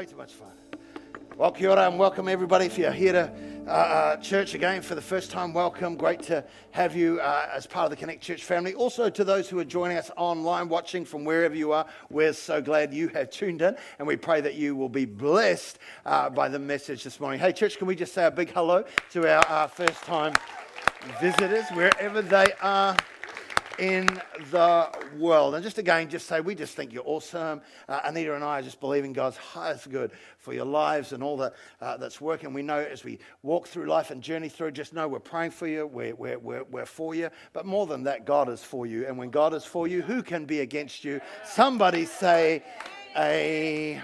Way too much fun. Well, kia ora and welcome everybody. If you're here to uh, uh, church again for the first time, welcome. Great to have you uh, as part of the Connect Church family. Also, to those who are joining us online, watching from wherever you are, we're so glad you have tuned in, and we pray that you will be blessed uh, by the message this morning. Hey, church, can we just say a big hello to our first time visitors, wherever they are? In the world. And just again, just say, we just think you're awesome. Uh, Anita and I are just believing God's highest good for your lives and all that uh, that's working. We know as we walk through life and journey through, just know we're praying for you, we're, we're, we're, we're for you. But more than that, God is for you. And when God is for you, who can be against you? Somebody say, Amen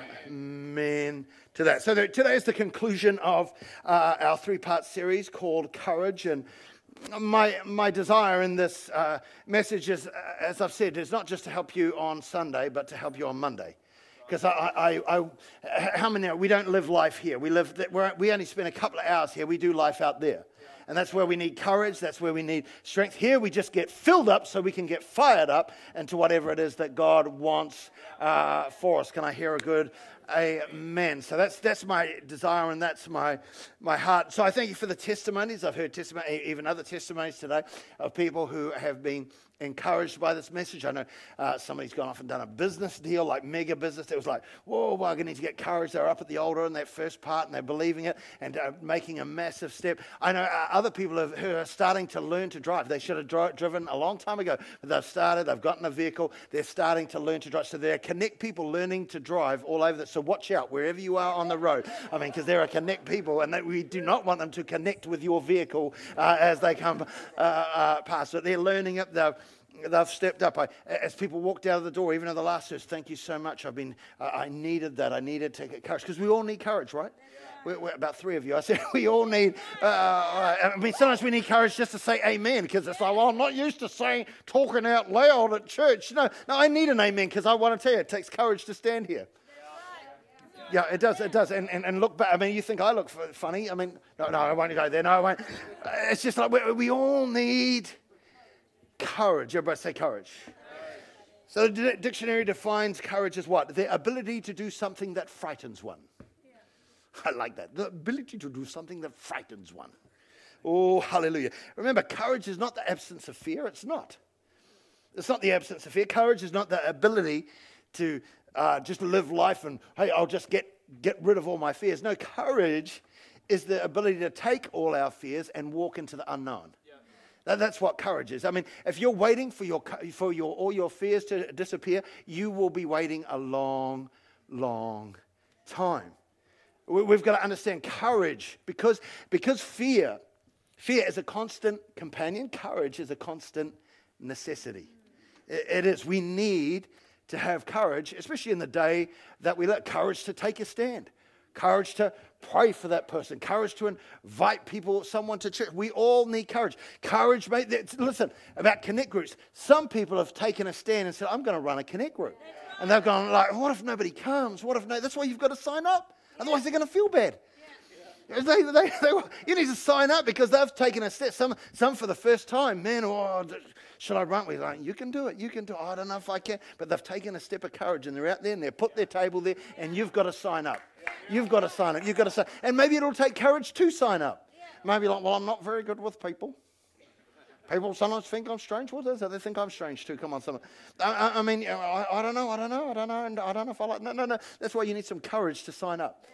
to that. So today is the conclusion of uh, our three part series called Courage. And my, my desire in this uh, message is, uh, as I've said, is not just to help you on Sunday, but to help you on Monday. Because I, I, I, how many, we don't live life here. We, live, we we only spend a couple of hours here. We do life out there. And that's where we need courage. That's where we need strength. Here we just get filled up so we can get fired up into whatever it is that God wants uh, for us. Can I hear a good Amen. So that's that's my desire and that's my my heart. So I thank you for the testimonies. I've heard testimony, even other testimonies today of people who have been encouraged by this message. I know uh, somebody's gone off and done a business deal, like mega business. It was like, whoa, well, to need to get courage. They're up at the altar in that first part and they're believing it and uh, making a massive step. I know uh, other people have, who are starting to learn to drive. They should have dri- driven a long time ago, but they've started, they've gotten a vehicle, they're starting to learn to drive. So there are connect people learning to drive all over. The, so watch out wherever you are on the road. I mean, because there are connect people and we do not want them to connect with your vehicle uh, as they come uh, uh, past. But they're learning it. They've they've stepped up. I, as people walked out of the door, even at the last service, thank you so much. I've been, I needed that. I needed to get courage because we all need courage, right? We're, we're, about three of you. I said we all need. Uh, I mean, sometimes we need courage just to say amen because it's like, well, I'm not used to saying talking out loud at church. No, no, I need an amen because I want to tell you, it takes courage to stand here. Yeah, it does. It does. And, and, and look back. I mean, you think I look funny? I mean, no, no, I won't go there. No, I won't. It's just like we, we all need courage. Everybody say courage. So the dictionary defines courage as what? The ability to do something that frightens one. I like that. The ability to do something that frightens one. Oh, hallelujah. Remember, courage is not the absence of fear. It's not. It's not the absence of fear. Courage is not the ability to uh, just live life and, hey, I'll just get, get rid of all my fears. No, courage is the ability to take all our fears and walk into the unknown. That's what courage is. I mean, if you're waiting for, your, for your, all your fears to disappear, you will be waiting a long, long time. We've got to understand courage because, because fear, fear is a constant companion, courage is a constant necessity. It is. We need to have courage, especially in the day that we let courage to take a stand courage to pray for that person, courage to invite people, someone to church. We all need courage. Courage, mate. Listen, about connect groups. Some people have taken a stand and said, I'm going to run a connect group. And they've gone like, what if nobody comes? What if no? That's why you've got to sign up. Otherwise, they're going to feel bad. They, they, they, you need to sign up because they've taken a step. Some, some for the first time. Man, oh, should I run? We're like, you can do it. You can do it. I don't know if I can. But they've taken a step of courage and they're out there and they've put their table there and you've got to sign up. You've got to sign up. You've got to sign And maybe it'll take courage to sign up. Maybe like, well, I'm not very good with people. People sometimes think I'm strange. What is it? They think I'm strange too. Come on, someone. I, I, mean, I, I, don't know. I don't know. I don't know. And I don't know if I like. No, no, no. That's why you need some courage to sign up.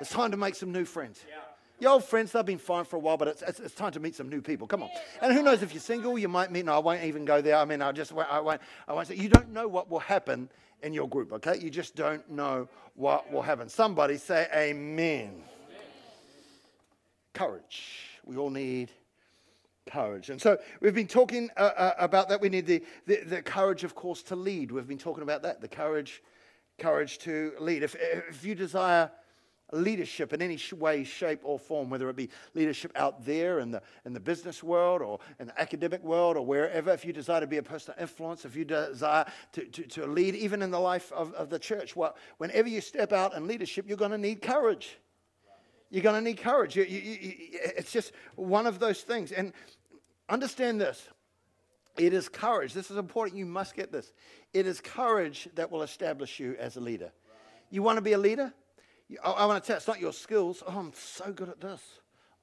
It's time to make some new friends. Yeah. Your old friends, they've been fine for a while, but it's, it's, it's, time to meet some new people. Come on. And who knows if you're single, you might meet. No, I won't even go there. I mean, I just I won't. I won't say. You don't know what will happen in your group. Okay, you just don't know what will happen. Somebody say Amen. Courage. We all need courage. And so we've been talking uh, uh, about that. We need the, the, the, courage, of course, to lead. We've been talking about that. The courage, courage to lead. If, if you desire leadership in any way, shape, or form, whether it be leadership out there in the, in the business world or in the academic world or wherever, if you desire to be a person of influence, if you desire to, to, to lead, even in the life of, of the church, well, whenever you step out in leadership, you're going to need courage. You're going to need courage. You, you, you, it's just one of those things. And understand this it is courage. This is important. You must get this. It is courage that will establish you as a leader. You want to be a leader? I, I want to tell you, it's not your skills. Oh, I'm so good at this.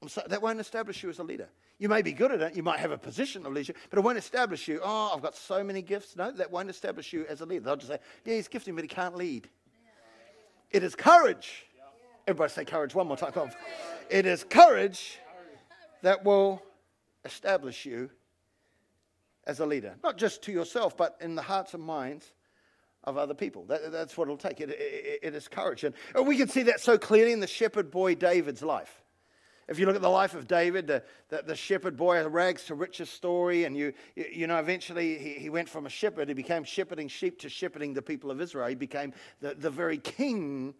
So, that won't establish you as a leader. You may be good at it, you might have a position of leadership, but it won't establish you. Oh, I've got so many gifts. No, that won't establish you as a leader. They'll just say, yeah, he's gifted, but he can't lead. It is courage. Everybody say courage one more time. Come. It is courage that will establish you as a leader, not just to yourself, but in the hearts and minds of other people. That, that's what it'll take. It, it, it is courage. And we can see that so clearly in the shepherd boy David's life. If you look at the life of David, the, the, the shepherd boy, rags to riches story, and you, you know, eventually he, he went from a shepherd, he became shepherding sheep to shepherding the people of Israel. He became the, the very king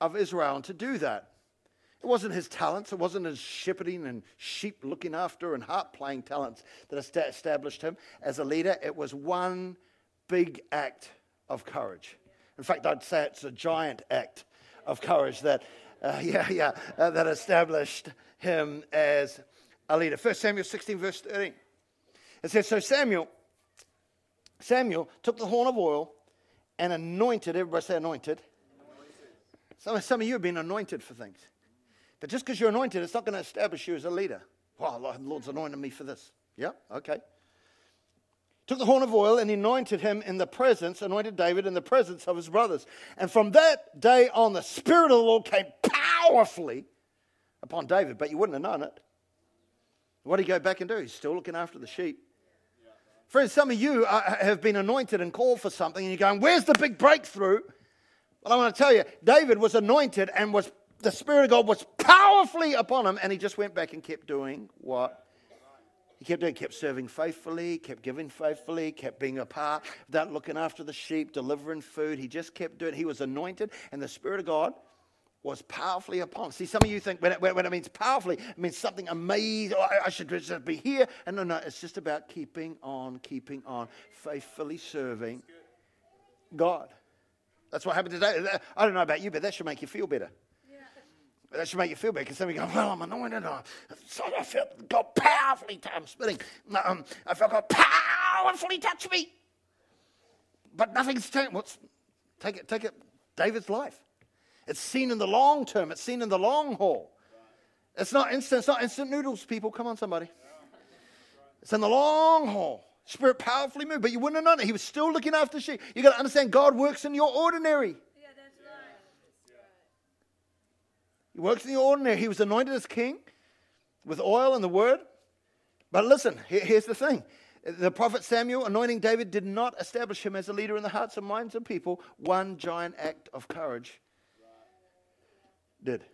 of Israel. And to do that, it wasn't his talents, it wasn't his shepherding and sheep looking after and harp playing talents that established him as a leader. It was one big act of courage. In fact, I'd say it's a giant act of courage that uh, yeah, yeah, uh, that established him as a leader. 1 Samuel 16, verse 13. It says, So Samuel, Samuel took the horn of oil and anointed, everybody say anointed. Some, some of you have been anointed for things. But just because you're anointed, it's not going to establish you as a leader. Well, the Lord's anointed me for this. Yeah, okay took the horn of oil and anointed him in the presence, anointed David in the presence of his brothers. And from that day on, the Spirit of the Lord came powerfully upon David, but you wouldn't have known it. What did he go back and do? He's still looking after the sheep. Friends, some of you are, have been anointed and called for something, and you're going, Where's the big breakthrough? Well, I want to tell you, David was anointed and was the Spirit of God was powerfully upon him, and he just went back and kept doing what he kept doing, kept serving faithfully, kept giving faithfully, kept being a part of that, looking after the sheep, delivering food. He just kept doing. He was anointed, and the Spirit of God was powerfully upon. See, some of you think when it, when it means powerfully, it means something amazing. Oh, I, I should just be here. And no, no, it's just about keeping on, keeping on, faithfully serving God. That's what happened today. I don't know about you, but that should make you feel better. That should make you feel better because then we go, well, I'm anointed. So I felt God powerfully, I'm spitting. Um, I felt God powerfully touch me. But nothing's changed. What's, take it, take it, David's life. It's seen in the long term. It's seen in the long haul. It's not instant, it's not instant noodles, people. Come on, somebody. It's in the long haul. Spirit powerfully moved, but you wouldn't have known it. He was still looking after sheep. You got to understand God works in your ordinary. He works in the ordinary. He was anointed as king with oil and the word. But listen, here's the thing. The prophet Samuel anointing David did not establish him as a leader in the hearts and minds of people. One giant act of courage did.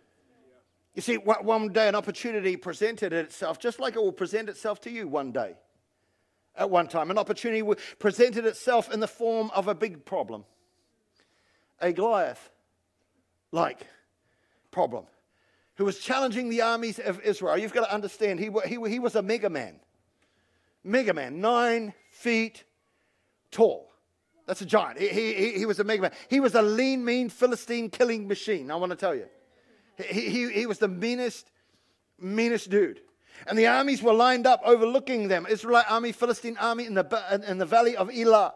You see, one day an opportunity presented itself, just like it will present itself to you one day. At one time, an opportunity presented itself in the form of a big problem, a Goliath like problem, who was challenging the armies of Israel. You've got to understand, he, he, he was a mega man. Mega man, nine feet tall. That's a giant. He, he, he was a mega man. He was a lean, mean Philistine killing machine, I want to tell you. He, he, he was the meanest, meanest dude. And the armies were lined up overlooking them Israelite army, Philistine army in the, in the valley of Elah.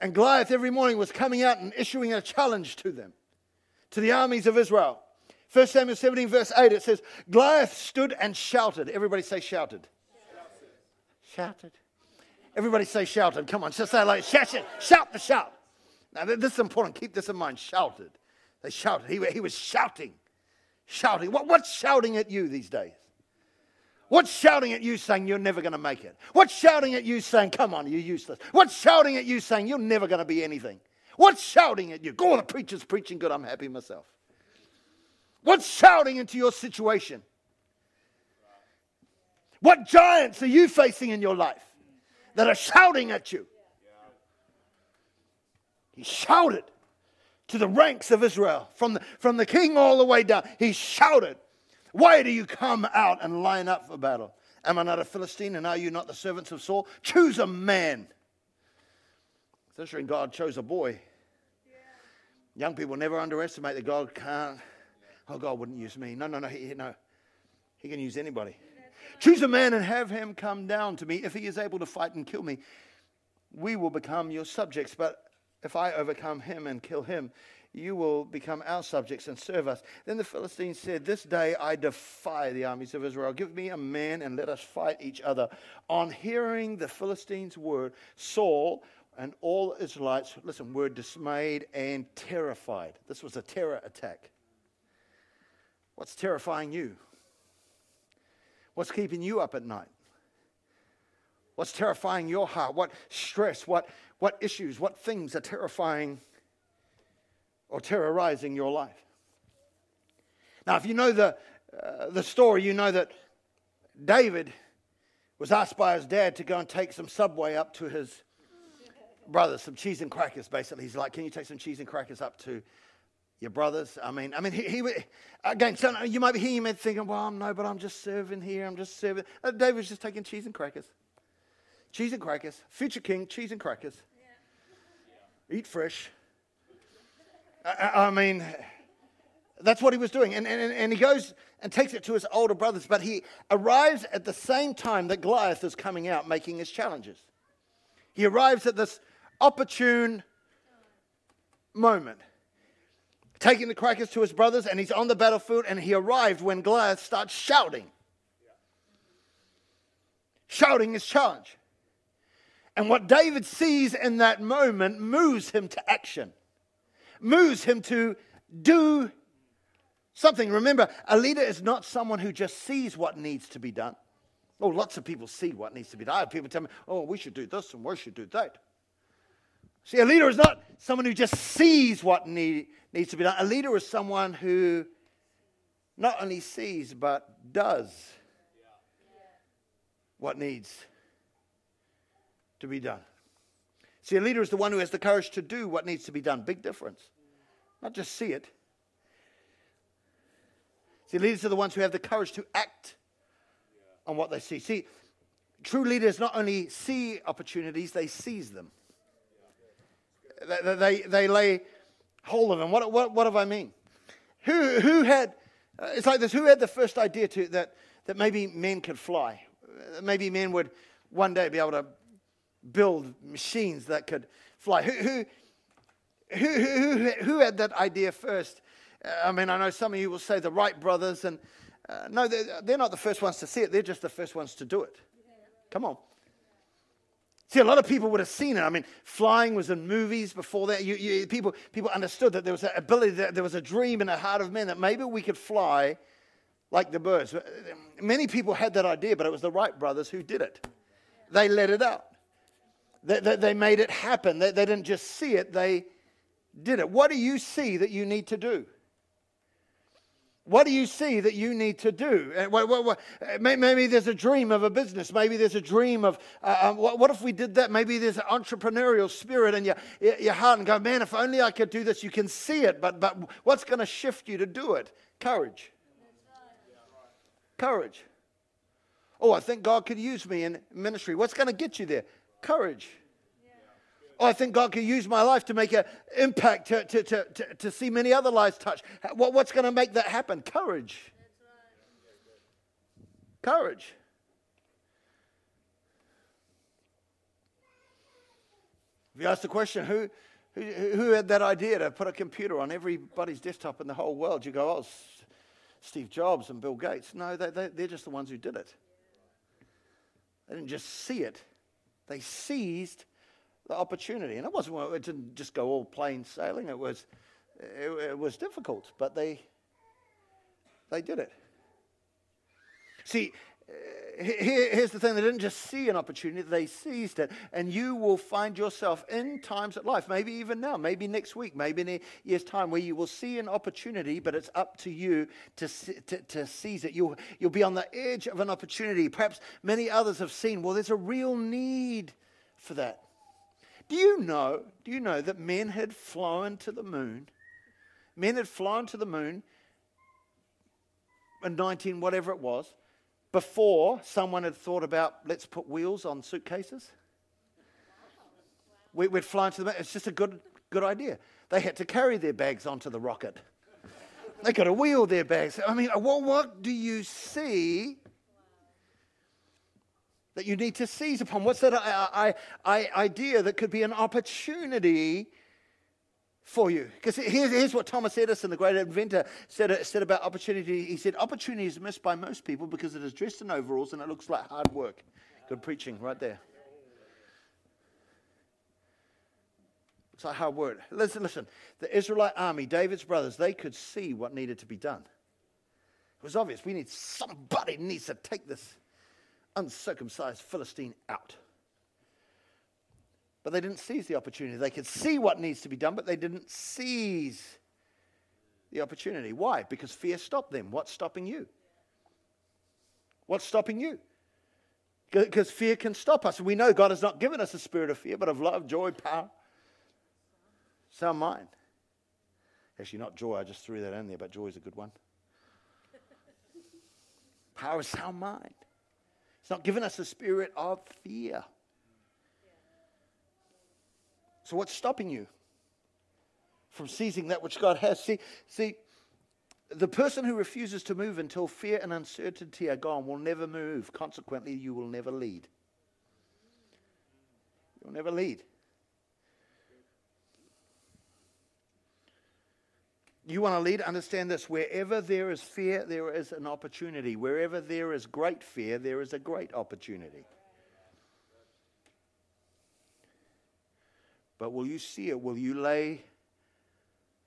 And Goliath every morning was coming out and issuing a challenge to them to the armies of Israel. 1 Samuel 17, verse 8, it says, Goliath stood and shouted. Everybody say shouted. Shouted. Everybody say shouted. Come on, just say like shout, shout, shout the shout. Now, this is important. Keep this in mind. Shouted. They shouted. He, he was shouting. Shouting. What, what's shouting at you these days? What's shouting at you saying you're never going to make it? What's shouting at you saying, come on, you're useless? What's shouting at you saying you're never going to be anything? What's shouting at you? Go on, the preacher's preaching good. I'm happy myself. What's shouting into your situation? What giants are you facing in your life that are shouting at you? He shouted to the ranks of Israel, from the, from the king all the way down. He shouted, Why do you come out and line up for battle? Am I not a Philistine and are you not the servants of Saul? Choose a man it's interesting, God chose a boy. Young people never underestimate that God can't. Oh, God wouldn't use me. No, no, no. He, no. he can use anybody. Choose a man and have him come down to me. If he is able to fight and kill me, we will become your subjects. But if I overcome him and kill him, you will become our subjects and serve us. Then the Philistines said, This day I defy the armies of Israel. Give me a man and let us fight each other. On hearing the Philistines' word, Saul and all Israelites, listen, were dismayed and terrified. This was a terror attack. What's terrifying you? What's keeping you up at night? What's terrifying your heart? What stress, what, what issues, what things are terrifying or terrorizing your life? Now, if you know the, uh, the story, you know that David was asked by his dad to go and take some subway up to his brothers, some cheese and crackers, basically. He's like, Can you take some cheese and crackers up to your brothers? I mean, I mean, he, he again, so you might be hearing him thinking, Well, I'm no, but I'm just serving here. I'm just serving. Uh, David's just taking cheese and crackers cheese and crackers. Future king, cheese and crackers. Yeah. Eat fresh. I, I, mean, that's what he was doing. And, and, and he goes and takes it to his older brothers, but he arrives at the same time that Goliath is coming out making his challenges. He arrives at this opportune moment, taking the crackers to his brothers, and he's on the battlefield, and he arrived when Goliath starts shouting. Shouting his challenge. And what David sees in that moment moves him to action, moves him to do something. Remember, a leader is not someone who just sees what needs to be done. Oh, lots of people see what needs to be done. People tell me, oh, we should do this and we should do that. See, a leader is not someone who just sees what need, needs to be done. A leader is someone who not only sees, but does what needs to be done. See, a leader is the one who has the courage to do what needs to be done. Big difference. Not just see it. See, leaders are the ones who have the courage to act on what they see. See, true leaders not only see opportunities, they seize them. They, they, lay hold of them. What, what, what do I mean? Who, who had, uh, it's like this, who had the first idea to, that, that maybe men could fly? Maybe men would one day be able to build machines that could fly. Who, who, who, who, who had that idea first? I mean, I know some of you will say the Wright brothers, and uh, no, they're, they're, not the first ones to see it, they're just the first ones to do it. Come on. See, a lot of people would have seen it. I mean, flying was in movies before that. You, you, people, people understood that there was an ability, that there was a dream in the heart of men that maybe we could fly like the birds. Many people had that idea, but it was the Wright brothers who did it. They let it out. They, they, they made it happen. They, they didn't just see it, they did it. What do you see that you need to do? What do you see that you need to do? Maybe there's a dream of a business. Maybe there's a dream of uh, um, what if we did that? Maybe there's an entrepreneurial spirit in your, your heart and go, man, if only I could do this. You can see it, but, but what's going to shift you to do it? Courage. Courage. Oh, I think God could use me in ministry. What's going to get you there? courage. Oh, I think God can use my life to make an impact, to, to, to, to, see many other lives touched. What, what's going to make that happen? Courage. Courage. If you ask the question, who, who, who had that idea to put a computer on everybody's desktop in the whole world? You go, oh, Steve Jobs and Bill Gates. No, they, they, they're just the ones who did it. They didn't just see it, they seized the opportunity. And it wasn't, it didn't just go all plain sailing. It was, it, it was difficult, but they, they did it. See, here's the thing they didn't just see an opportunity, they seized it. And you will find yourself in times of life, maybe even now, maybe next week, maybe in a year's time, where you will see an opportunity, but it's up to you to, to, to seize it. You'll, you'll be on the edge of an opportunity. Perhaps many others have seen, well, there's a real need for that. Do you know, do you know that men had flown to the moon? Men had flown to the moon in 19, whatever it was before someone had thought about let's put wheels on suitcases. We, would fly into the. moon. It's just a good, good idea. They had to carry their bags onto the rocket. They got to wheel their bags. I mean, what, what do you see that you need to seize upon? What's that I, I, I, idea that could be an opportunity for you. Because here's, here's what Thomas Edison, the great inventor, said, uh, said about opportunity. He said, Opportunity is missed by most people because it is dressed in overalls and it looks like hard work. Good preaching right there. It's like hard work. Listen, listen. The Israelite army, David's brothers, they could see what needed to be done. It was obvious. We need somebody needs to take this uncircumcised Philistine out. But they didn't seize the opportunity. They could see what needs to be done, but they didn't seize the opportunity. Why? Because fear stopped them. What's stopping you? What's stopping you? Because fear can stop us. We know God has not given us a spirit of fear, but of love, joy, power, sound mind. Actually, not joy. I just threw that in there, but joy is a good one. power, sound mind. It's not given us a spirit of fear. So, what's stopping you from seizing that which God has? See, see, the person who refuses to move until fear and uncertainty are gone will never move. Consequently, you will never lead. You'll never lead. You want to lead? Understand this. Wherever there is fear, there is an opportunity. Wherever there is great fear, there is a great opportunity. But will you see it? Will you lay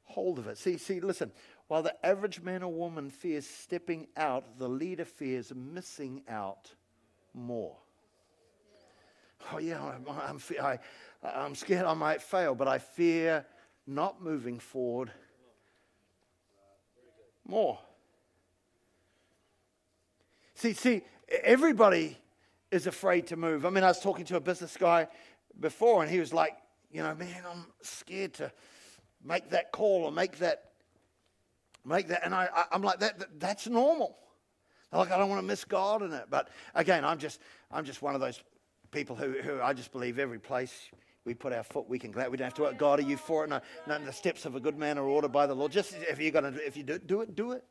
hold of it? See, see, listen. While the average man or woman fears stepping out, the leader fears missing out more. Oh, yeah, I'm, I'm, I, I'm scared I might fail, but I fear not moving forward more. See, see, everybody is afraid to move. I mean, I was talking to a business guy before, and he was like, you know, man, I'm scared to make that call or make that, make that. And I, I am like, that, that, that's normal. Like, I don't want to miss God in it. But again, I'm just, I'm just one of those people who, who I just believe every place we put our foot, we can glad. We don't have to work. God, are you for it? No, no, the steps of a good man are ordered by the Lord. Just if you're gonna, if you do, do it, do it.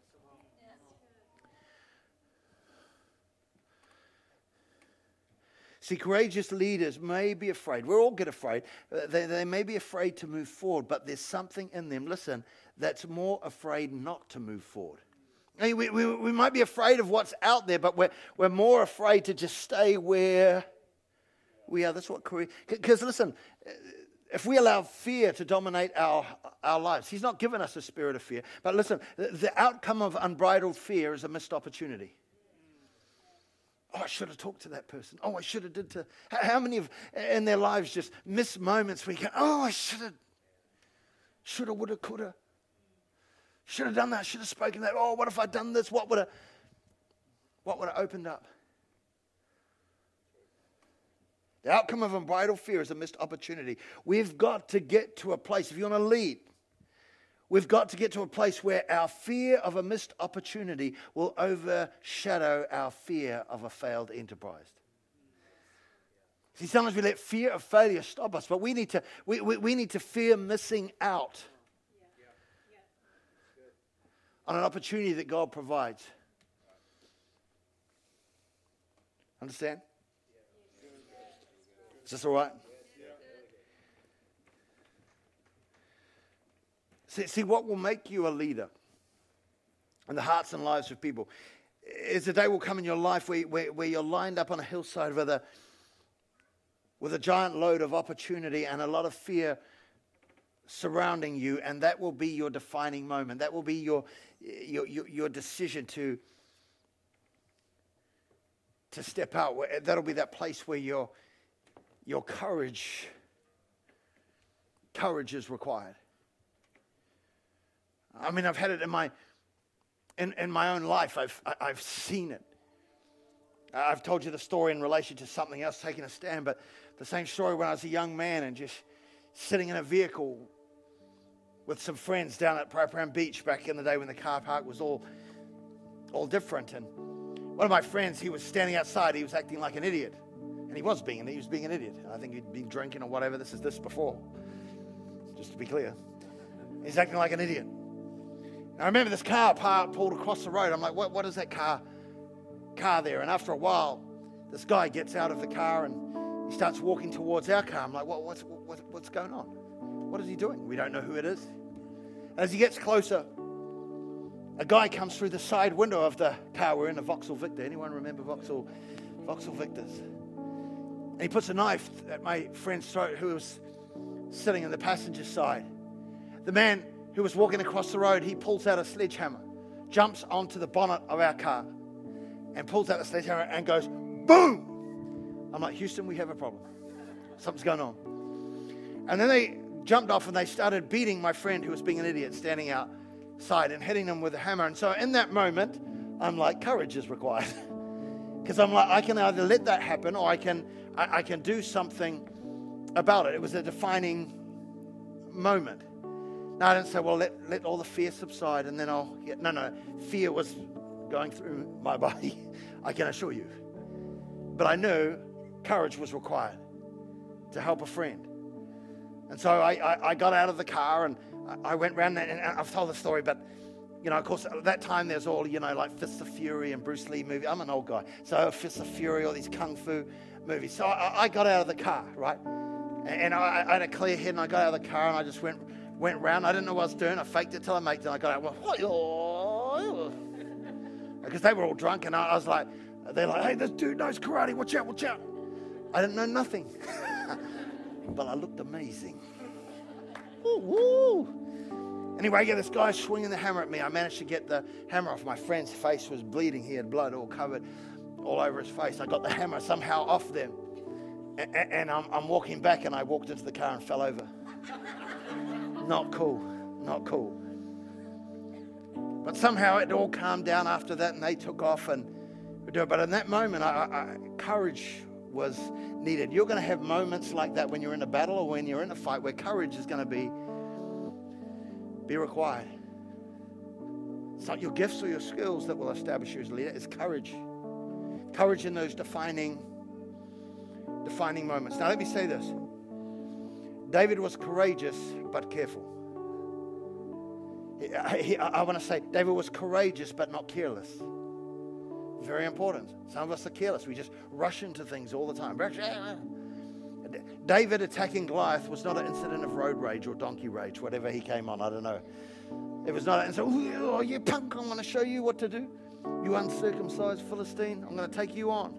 See, courageous leaders may be afraid. We all get afraid. Uh, they, they may be afraid to move forward, but there's something in them, listen, that's more afraid not to move forward. We, we, we might be afraid of what's out there, but we're, we're more afraid to just stay where we are. That's what courage. Because listen, uh, if we allow fear to dominate our, our lives, He's not given us a spirit of fear. But listen, the outcome of unbridled fear is a missed opportunity. Oh, I should have talked to that person. Oh, I should have did to. How many of in their lives just miss moments where you go, oh, I should have, should have, would have, could have, should have done that. Should have spoken that. Oh, what if I'd done this? What would have, what would have opened up? The outcome of unbridled fear is a missed opportunity. We've got to get to a place. If you want to lead, We've got to get to a place where our fear of a missed opportunity will overshadow our fear of a failed enterprise. See, sometimes we let fear of failure stop us, but we need to, we, we, we need to fear missing out on an opportunity that God provides. Understand? Is this all right? See, see, what will make you a leader in the hearts and lives of people is a day will come in your life where, where, where you're lined up on a hillside with a, with a giant load of opportunity and a lot of fear surrounding you, and that will be your defining moment. That will be your, your, your, your decision to, to step out. That'll be that place where your, your courage, courage is required. I mean, I've had it in my, in, in my own life. I've, I've seen it. I've told you the story in relation to something else, taking a stand, but the same story when I was a young man and just sitting in a vehicle with some friends down at Prairie Beach back in the day when the car park was all, all different. And one of my friends, he was standing outside. He was acting like an idiot. And he was being, he was being an idiot. I think he'd been drinking or whatever. This is this before, just to be clear. He's acting like an idiot. I remember this car pulled across the road. I'm like, what, what is that car, car there? And after a while, this guy gets out of the car and he starts walking towards our car. I'm like, what, what's, what, what's going on? What is he doing? We don't know who it is. As he gets closer, a guy comes through the side window of the car. We're in a Vauxhall Victor. Anyone remember Vauxhall, Vauxhall Victors? And he puts a knife at my friend's throat who was sitting in the passenger side. The man who was walking across the road, he pulls out a sledgehammer, jumps onto the bonnet of our car, and pulls out the sledgehammer and goes, boom! I'm like, Houston, we have a problem. Something's going on. And then they jumped off and they started beating my friend who was being an idiot standing outside and hitting him with a hammer. And so in that moment, I'm like, courage is required. Because I'm like, I can either let that happen or I can, I, I can do something about it. It was a defining moment. Now, I didn't say, well, let, let all the fear subside and then I'll get. No, no. Fear was going through my body, I can assure you. But I knew courage was required to help a friend. And so I, I, I got out of the car and I, I went around and I've told the story, but you know, of course, at that time there's all, you know, like Fists of Fury and Bruce Lee movie. I'm an old guy. So Fists of Fury, all these kung fu movies. So I, I got out of the car, right? And I, I, had a clear head and I got out of the car and I just went went round. I didn't know what I was doing. I faked it till I made it. And I got out. Because they were all drunk and I, I was like, they're like, hey, this dude knows karate. Watch out, watch out. I didn't know nothing. but I looked amazing. Ooh, woo. Anyway, yeah, this guy swinging the hammer at me. I managed to get the hammer off. My friend's face was bleeding. He had blood all covered all over his face. I got the hammer somehow off them. And, and I'm, I'm walking back, and I walked into the car and fell over. Not cool. Not cool. But somehow it all calmed down after that, and they took off and do it. But in that moment, I, I, courage was needed. You're going to have moments like that when you're in a battle or when you're in a fight where courage is going to be, be required. It's not your gifts or your skills that will establish you as a leader, it's courage. Courage in those defining, defining moments. Now, let me say this David was courageous but careful. I, I want to say David was courageous but not careless. Very important. Some of us are careless. We just rush into things all the time. Ah, ah, David attacking Goliath was not an incident of road rage or donkey rage, whatever he came on. I don't know. It was not. And so, oh, you punk! I'm going to show you what to do. You uncircumcised Philistine! I'm going to take you on.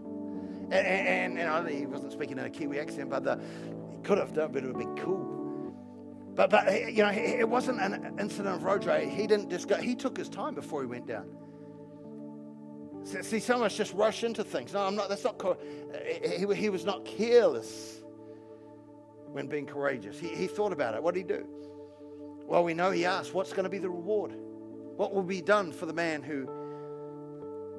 And, and, and, and he wasn't speaking in a Kiwi accent, but the, he could have done, but it would be cool. But, but you know, it wasn't an incident of road rage. He didn't just go, he took his time before he went down. See, some of us just rush into things. No, I'm not, that's not, he, he was not careless when being courageous. He, he thought about it. What did he do? Well, we know he asked, what's going to be the reward? What will be done for the man who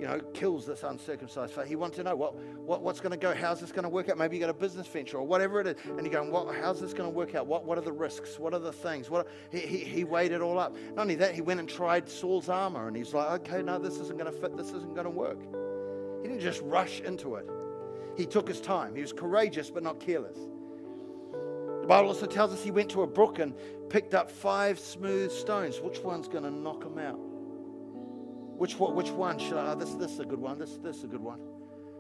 you know, kills this uncircumcised faith. He wants to know what, what, what's going to go, how's this going to work out? Maybe you got a business venture or whatever it is, and you're going, what, how's this going to work out? What, what are the risks? What are the things? What, he, he, he weighed it all up. Not only that, he went and tried Saul's armor, and he's like, okay, no, this isn't going to fit. This isn't going to work. He didn't just rush into it. He took his time. He was courageous, but not careless. Bible also tells us he went to a brook and picked up five smooth stones. Which one's going to knock him out? Which, which one should I? This, this is a good one. This, this is a good one.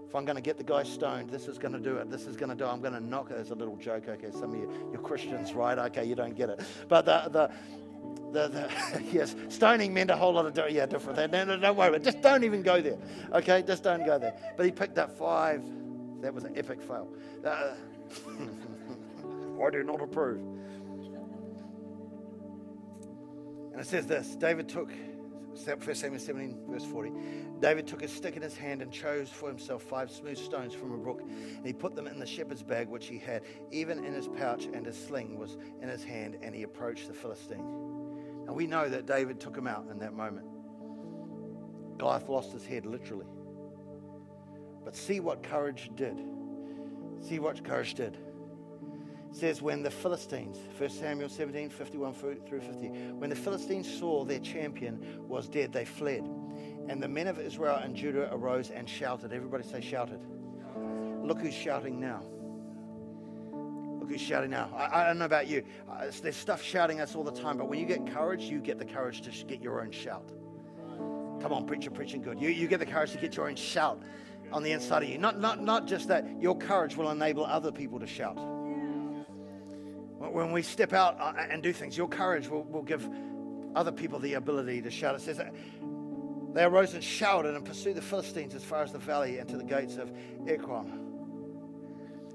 If I'm going to get the guy stoned, this is going to do it. This is going to do it. I'm going to knock it. As a little joke. Okay, some of you, you're Christians, right? Okay, you don't get it. But the, the, the, the yes, stoning meant a whole lot of yeah, different. no, no, don't worry. Just don't even go there. Okay, just don't go there. But he picked up five. That was an epic fail. Uh, I do not approve. And it says this David took 1 Samuel 17, verse 40. David took a stick in his hand and chose for himself five smooth stones from a brook. And he put them in the shepherd's bag which he had, even in his pouch, and his sling was in his hand, and he approached the Philistine. And we know that David took him out in that moment. Goliath lost his head, literally. But see what courage did. See what courage did says, when the Philistines, 1 Samuel 17, 51 through 50, when the Philistines saw their champion was dead, they fled. And the men of Israel and Judah arose and shouted. Everybody say, shouted. Look who's shouting now. Look who's shouting now. I, I don't know about you. Uh, there's stuff shouting us all the time, but when you get courage, you get the courage to get your own shout. Come on, preacher, preaching good. You, you get the courage to get your own shout on the inside of you. Not, not, not just that, your courage will enable other people to shout. When we step out uh, and do things, your courage will, will give other people the ability to shout. It says they arose and shouted and pursued the Philistines as far as the valley and to the gates of Ekron.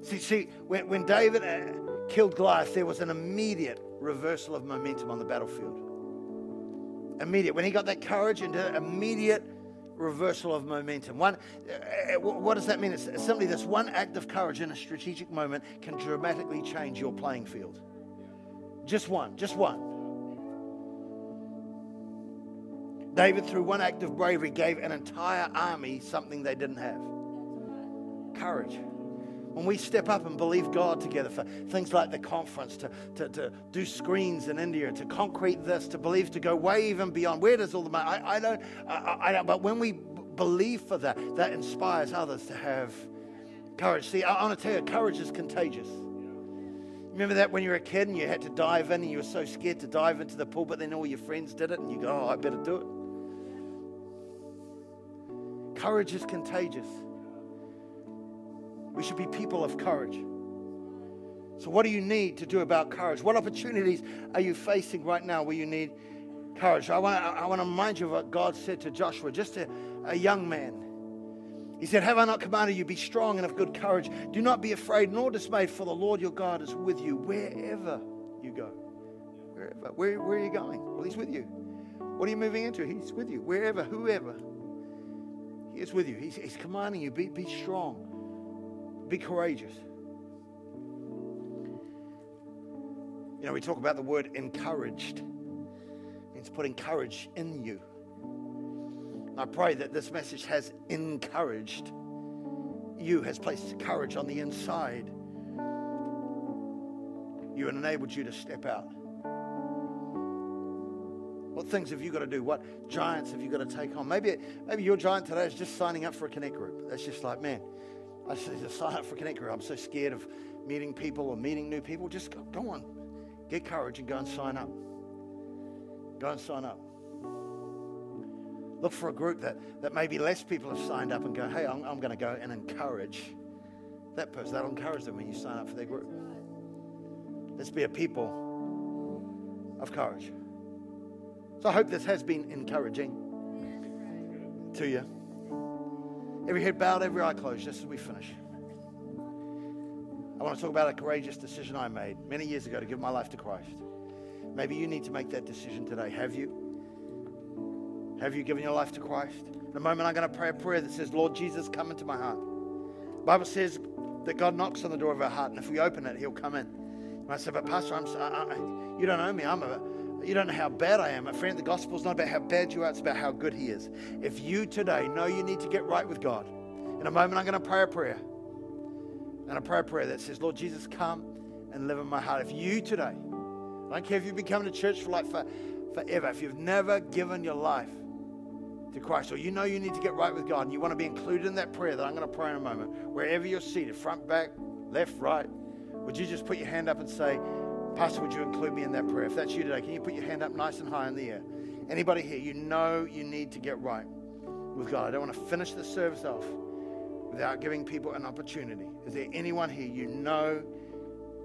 See, see when, when David uh, killed Goliath, there was an immediate reversal of momentum on the battlefield. Immediate. When he got that courage and immediate reversal of momentum. One, uh, what does that mean? It's simply this one act of courage in a strategic moment can dramatically change your playing field. Just one, just one. David, through one act of bravery, gave an entire army something they didn't have courage. When we step up and believe God together for things like the conference, to, to, to do screens in India, to concrete this, to believe, to go way even beyond. Where does all the money? I, I don't, I, I don't. But when we believe for that, that inspires others to have courage. See, I, I want to tell you, courage is contagious. Remember that when you were a kid and you had to dive in and you were so scared to dive into the pool, but then all your friends did it and you go, oh, I better do it. Courage is contagious. We should be people of courage. So, what do you need to do about courage? What opportunities are you facing right now where you need courage? I want to, I want to remind you of what God said to Joshua, just a, a young man. He said, Have I not commanded you, be strong and of good courage? Do not be afraid nor dismayed, for the Lord your God is with you wherever you go. Wherever. Where, where are you going? Well, He's with you. What are you moving into? He's with you. Wherever, whoever. He is with you. He's, he's commanding you be, be strong, be courageous. You know, we talk about the word encouraged. It's putting courage in you. I pray that this message has encouraged you, has placed courage on the inside you and enabled you to step out. What things have you got to do? What giants have you got to take on? Maybe, maybe your giant today is just signing up for a Connect group. That's just like, man, I just sign up for Connect group. I'm so scared of meeting people or meeting new people. Just go, go on, get courage and go and sign up. Go and sign up. Look for a group that, that maybe less people have signed up and go, hey, I'm, I'm going to go and encourage that person. That'll encourage them when you sign up for their group. Let's be a people of courage. So I hope this has been encouraging to you. Every head bowed, every eye closed, just as we finish. I want to talk about a courageous decision I made many years ago to give my life to Christ. Maybe you need to make that decision today. Have you? Have you given your life to Christ? In a moment, I'm going to pray a prayer that says, Lord Jesus, come into my heart. The Bible says that God knocks on the door of our heart, and if we open it, He'll come in. And I said, But Pastor, I'm, I, I, you don't know me. I'm a you don't know how bad I am. My friend, the gospel's not about how bad you are, it's about how good He is. If you today know you need to get right with God, in a moment I'm going to pray a prayer. And I pray a prayer that says, Lord Jesus, come and live in my heart. If you today, I don't care if you've been coming to church for like for, forever, if you've never given your life to Christ, or you know you need to get right with God and you want to be included in that prayer that I'm going to pray in a moment, wherever you're seated, front, back, left, right, would you just put your hand up and say, Pastor, would you include me in that prayer? If that's you today, can you put your hand up nice and high in the air? Anybody here, you know you need to get right with God. I don't want to finish the service off without giving people an opportunity. Is there anyone here you know,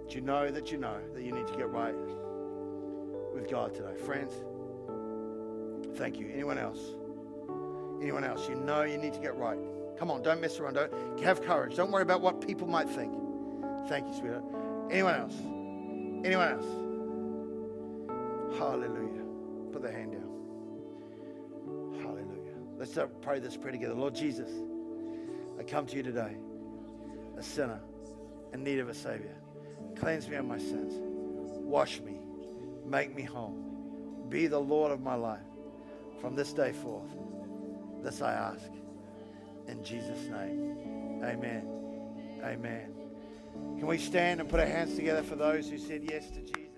you know that you know that you need to get right with God today? Friends, thank you. Anyone else? Anyone else? You know you need to get right. Come on, don't mess around. Don't have courage. Don't worry about what people might think. Thank you, sweetheart. Anyone else? Anyone else? Hallelujah. Put the hand down. Hallelujah. Let's pray this prayer together. Lord Jesus, I come to you today, a sinner in need of a Savior. Cleanse me of my sins. Wash me. Make me whole. Be the Lord of my life from this day forth. This I ask. In Jesus' name. Amen. Amen. Can we stand and put our hands together for those who said yes to Jesus?